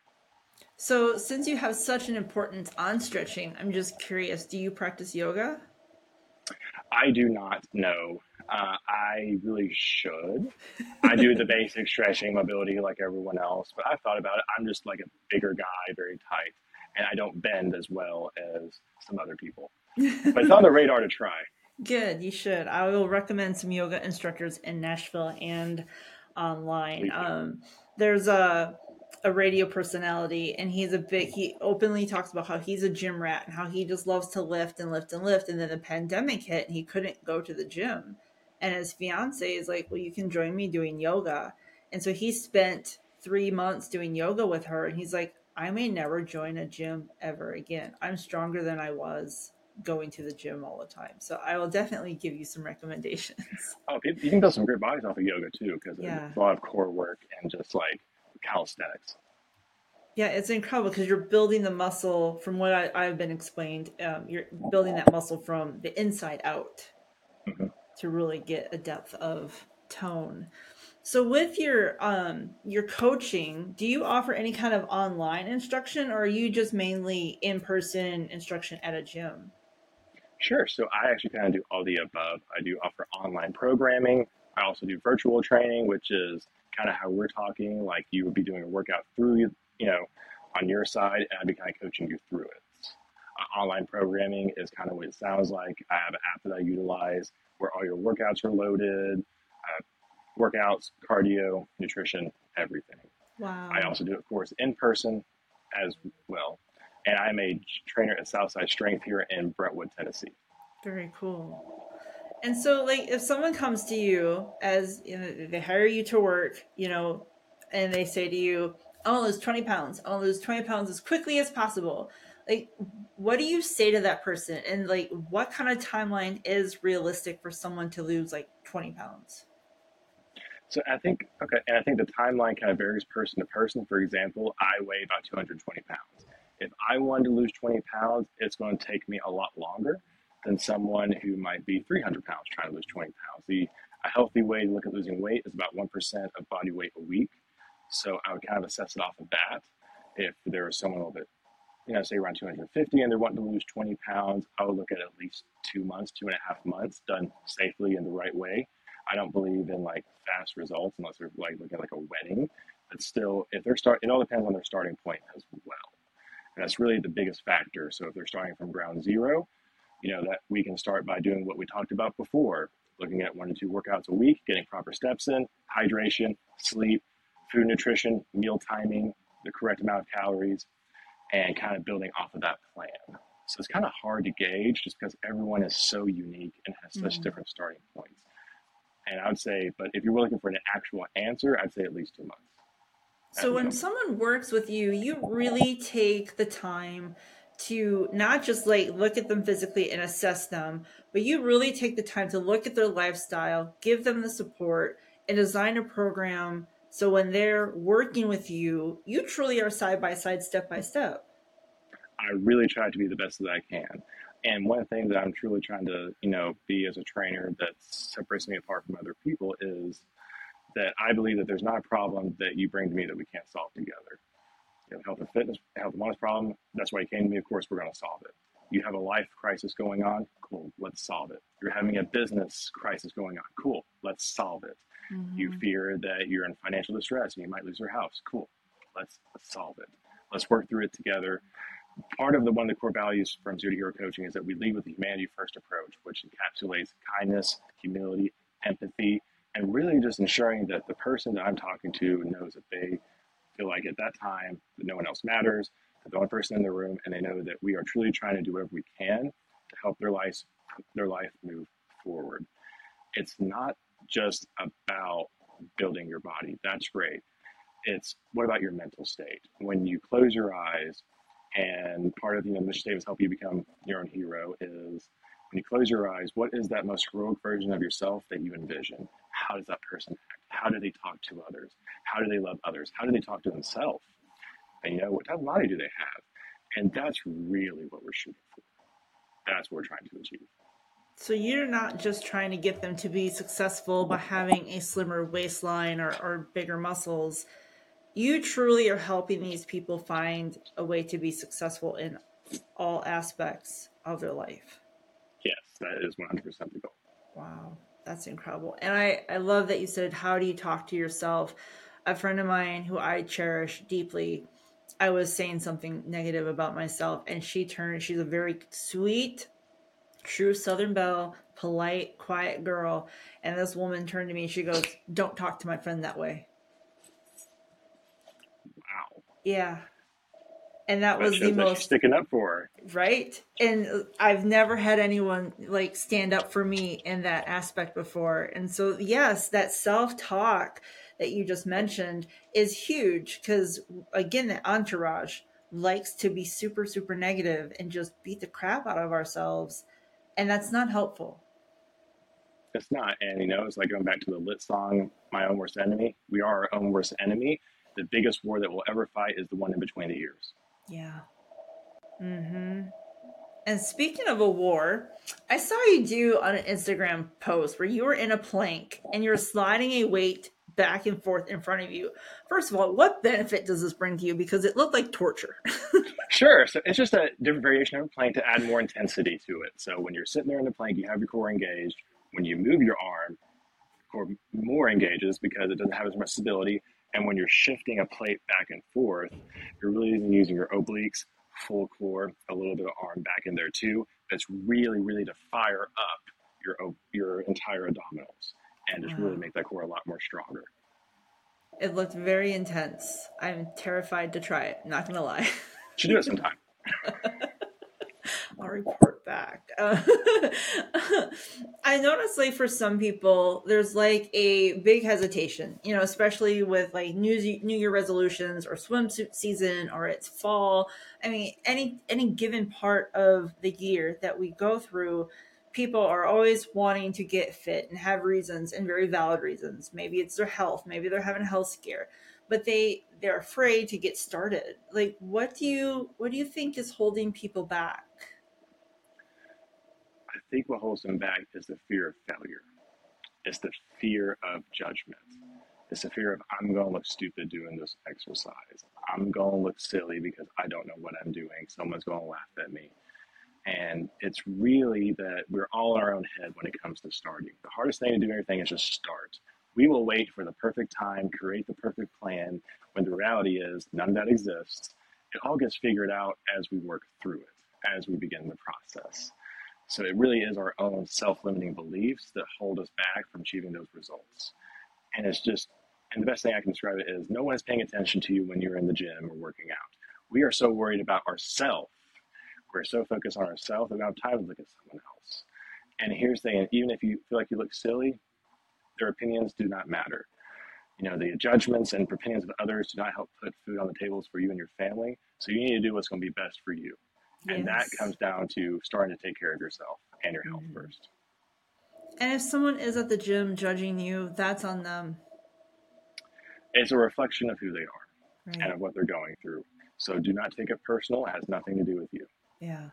So, since you have such an importance on stretching, I'm just curious: Do you practice yoga? I do not know. Uh, I really should. I do the basic stretching, mobility like everyone else, but I've thought about it. I'm just like a bigger guy, very tight, and I don't bend as well as some other people. But it's on the radar to try. Good, you should. I will recommend some yoga instructors in Nashville and online. Um, there's a a radio personality, and he's a big. He openly talks about how he's a gym rat and how he just loves to lift and lift and lift. And then the pandemic hit, and he couldn't go to the gym. And his fiance is like, "Well, you can join me doing yoga." And so he spent three months doing yoga with her, and he's like, "I may never join a gym ever again. I'm stronger than I was." Going to the gym all the time. So I will definitely give you some recommendations. Oh, you can build some great bodies off of yoga too, because yeah. it's a lot of core work and just like calisthenics. Yeah, it's incredible because you're building the muscle from what I, have been explained. Um, you're building that muscle from the inside out mm-hmm. to really get a depth of tone. So with your um your coaching, do you offer any kind of online instruction or are you just mainly in-person instruction at a gym? Sure. So I actually kind of do all the above. I do offer online programming. I also do virtual training, which is kind of how we're talking. Like you would be doing a workout through, you know, on your side, and I'd be kind of coaching you through it. Uh, online programming is kind of what it sounds like. I have an app that I utilize where all your workouts are loaded, uh, workouts, cardio, nutrition, everything. Wow. I also do, of course, in person as well and I'm a trainer at Southside Strength here in Brentwood, Tennessee. Very cool. And so, like, if someone comes to you as you know, they hire you to work, you know, and they say to you, "I want to lose twenty pounds. I want to lose twenty pounds as quickly as possible." Like, what do you say to that person? And like, what kind of timeline is realistic for someone to lose like twenty pounds? So I think okay, and I think the timeline kind of varies person to person. For example, I weigh about 220 pounds. If I wanted to lose 20 pounds, it's going to take me a lot longer than someone who might be 300 pounds trying to lose 20 pounds. The a healthy way to look at losing weight is about 1% of body weight a week. So I would kind of assess it off of that. If there was someone a little bit, you know, say around 250 and they're wanting to lose 20 pounds, I would look at at least two months, two and a half months done safely in the right way. I don't believe in like fast results unless they're like looking at like a wedding. But still, if they're start, it all depends on their starting point as well. And that's really the biggest factor. So if they're starting from ground zero, you know, that we can start by doing what we talked about before, looking at one to two workouts a week, getting proper steps in, hydration, sleep, food nutrition, meal timing, the correct amount of calories, and kind of building off of that plan. So it's kind of hard to gauge just because everyone is so unique and has such mm-hmm. different starting points. And I would say, but if you're looking for an actual answer, I'd say at least two months. So when someone works with you, you really take the time to not just like look at them physically and assess them, but you really take the time to look at their lifestyle, give them the support, and design a program so when they're working with you, you truly are side by side, step by step. I really try to be the best that I can. And one thing that I'm truly trying to, you know, be as a trainer that separates me apart from other people is that I believe that there's not a problem that you bring to me that we can't solve together. You have health and fitness, health and wellness problem. That's why you came to me. Of course, we're going to solve it. You have a life crisis going on. Cool. Let's solve it. You're having a business crisis going on. Cool. Let's solve it. Mm-hmm. You fear that you're in financial distress and you might lose your house. Cool. Let's, let's solve it. Let's work through it together. Part of the one of the core values from Zero to Hero Coaching is that we lead with the humanity first approach, which encapsulates kindness, humility, empathy, and really just ensuring that the person that I'm talking to knows that they feel like at that time that no one else matters, that the only person in the room, and they know that we are truly trying to do whatever we can to help their life their life move forward. It's not just about building your body. That's great. It's what about your mental state? When you close your eyes, and part of you know, mission statements help you become your own hero is when you close your eyes, what is that most heroic version of yourself that you envision? How does that person act? How do they talk to others? How do they love others? How do they talk to themselves? And you know, what type of body do they have? And that's really what we're shooting for. That's what we're trying to achieve. So you're not just trying to get them to be successful by having a slimmer waistline or, or bigger muscles. You truly are helping these people find a way to be successful in all aspects of their life. Yes, that is 100% the goal. Wow, that's incredible. And I, I love that you said, How do you talk to yourself? A friend of mine who I cherish deeply, I was saying something negative about myself, and she turned, she's a very sweet, true Southern Belle, polite, quiet girl. And this woman turned to me and she goes, Don't talk to my friend that way. Wow. Yeah. And that, was the most sticking up for her. Right. And I've never had anyone like stand up for me in that aspect before. And so, yes, that self talk that you just mentioned is huge because, again, the entourage likes to be super, super negative and just beat the crap out of ourselves and that's not helpful. It's not, and you know, it's like going back to the Lit song, "My Own Worst Enemy." We are our own worst enemy. The biggest war that we'll ever fight is the one in between the ears. Yeah. Mm-hmm. And speaking of a war, I saw you do on an Instagram post where you were in a plank and you're sliding a weight back and forth in front of you. First of all, what benefit does this bring to you? Because it looked like torture. sure. So it's just a different variation of a plank to add more intensity to it. So when you're sitting there in the plank, you have your core engaged. When you move your arm, core more engages because it doesn't have as much stability. And when you're shifting a plate back and forth, you're really using your obliques, full core, a little bit of arm back in there too. That's really, really to fire up your your entire abdominals and just wow. really make that core a lot more stronger. It looked very intense. I'm terrified to try it. Not gonna lie. Should do it sometime. I'll report back. Uh, I noticed, like, for some people, there's like a big hesitation, you know, especially with like New New Year resolutions or swimsuit season or it's fall. I mean, any any given part of the year that we go through, people are always wanting to get fit and have reasons and very valid reasons. Maybe it's their health, maybe they're having a health scare, but they they're afraid to get started. Like what do you what do you think is holding people back? I think what holds them back is the fear of failure. It's the fear of judgment. It's the fear of I'm going to look stupid doing this exercise. I'm going to look silly because I don't know what I'm doing. Someone's going to laugh at me and it's really that we're all in our own head when it comes to starting. The hardest thing to do everything is just start. We will wait for the perfect time, create the perfect plan, when the reality is none of that exists. It all gets figured out as we work through it, as we begin the process. So it really is our own self limiting beliefs that hold us back from achieving those results. And it's just, and the best thing I can describe it is no one is paying attention to you when you're in the gym or working out. We are so worried about ourselves we're so focused on ourselves that we don't have time to look at someone else. And here's the thing even if you feel like you look silly, their opinions do not matter. You know, the judgments and opinions of others do not help put food on the tables for you and your family. So you need to do what's going to be best for you. And that comes down to starting to take care of yourself and your health mm-hmm. first. And if someone is at the gym judging you, that's on them. It's a reflection of who they are right. and of what they're going through. So do not take it personal. It has nothing to do with you. Yeah.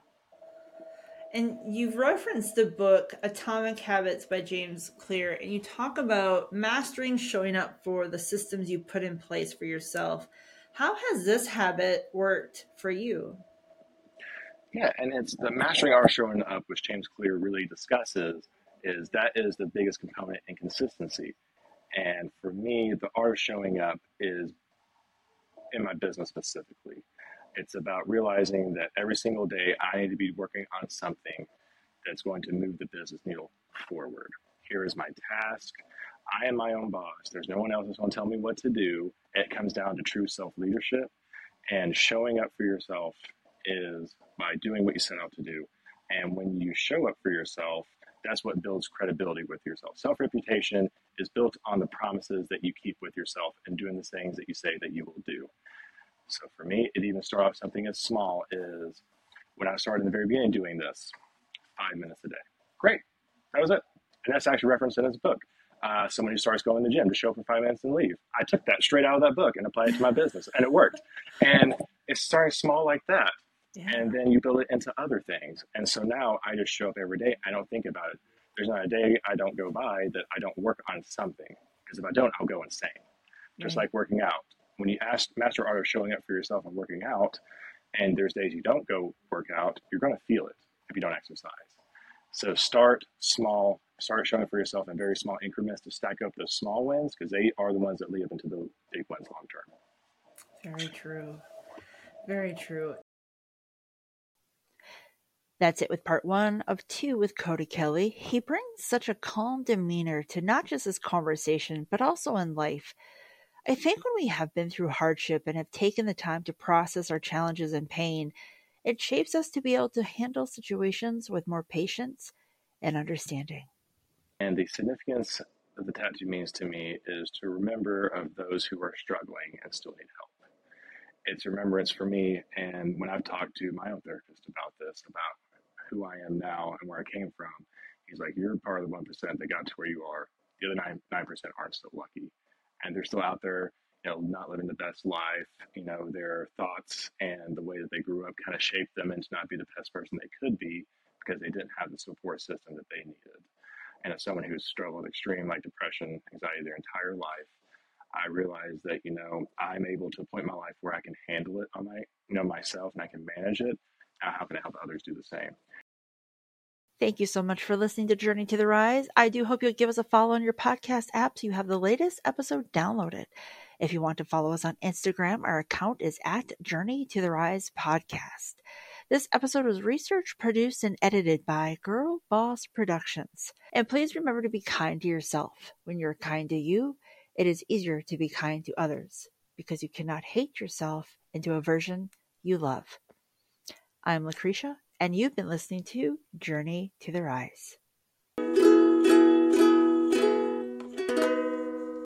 And you've referenced the book Atomic Habits by James Clear, and you talk about mastering showing up for the systems you put in place for yourself. How has this habit worked for you? Yeah, and it's the mastering our showing up, which James Clear really discusses, is that is the biggest component in consistency. And for me, the art of showing up is in my business specifically. It's about realizing that every single day I need to be working on something that's going to move the business needle forward. Here is my task. I am my own boss. There's no one else that's going to tell me what to do. It comes down to true self leadership. And showing up for yourself is by doing what you set out to do. And when you show up for yourself, that's what builds credibility with yourself. Self reputation is built on the promises that you keep with yourself and doing the things that you say that you will do. So for me, it even started off something as small as when I started in the very beginning doing this, five minutes a day. Great. That was it. And that's actually referenced in his book. Uh, someone who starts going to the gym to show up for five minutes and leave. I took that straight out of that book and applied it to my business, and it worked. And it's starting small like that. Yeah. And then you build it into other things. And so now I just show up every day. I don't think about it. There's not a day I don't go by that I don't work on something. Because if I don't, I'll go insane. Just right. like working out. When you ask master art of showing up for yourself and working out, and there's days you don't go work out, you're going to feel it if you don't exercise. So start small, start showing for yourself in very small increments to stack up those small wins because they are the ones that lead up into the big wins long term. Very true. Very true. That's it with part one of two with Cody Kelly. He brings such a calm demeanor to not just his conversation, but also in life. I think when we have been through hardship and have taken the time to process our challenges and pain, it shapes us to be able to handle situations with more patience and understanding. And the significance of the tattoo means to me is to remember of those who are struggling and still need help. It's remembrance for me, and when I've talked to my own therapist about this, about who I am now and where I came from, he's like, You're part of the 1% that got to where you are. The other 9, 9% aren't so lucky. And they're still out there, you know, not living the best life. You know, their thoughts and the way that they grew up kind of shaped them into not be the best person they could be because they didn't have the support system that they needed. And as someone who's struggled extreme like depression, anxiety their entire life, I realized that, you know, I'm able to point my life where I can handle it on my, you know, myself and I can manage it. How can I help others do the same? Thank you so much for listening to Journey to the Rise. I do hope you'll give us a follow on your podcast app so you have the latest episode downloaded. If you want to follow us on Instagram, our account is at Journey to the Rise Podcast. This episode was researched, produced, and edited by Girl Boss Productions. And please remember to be kind to yourself. When you're kind to you, it is easier to be kind to others because you cannot hate yourself into a version you love. I'm Lucretia, and you've been listening to Journey to the Rise.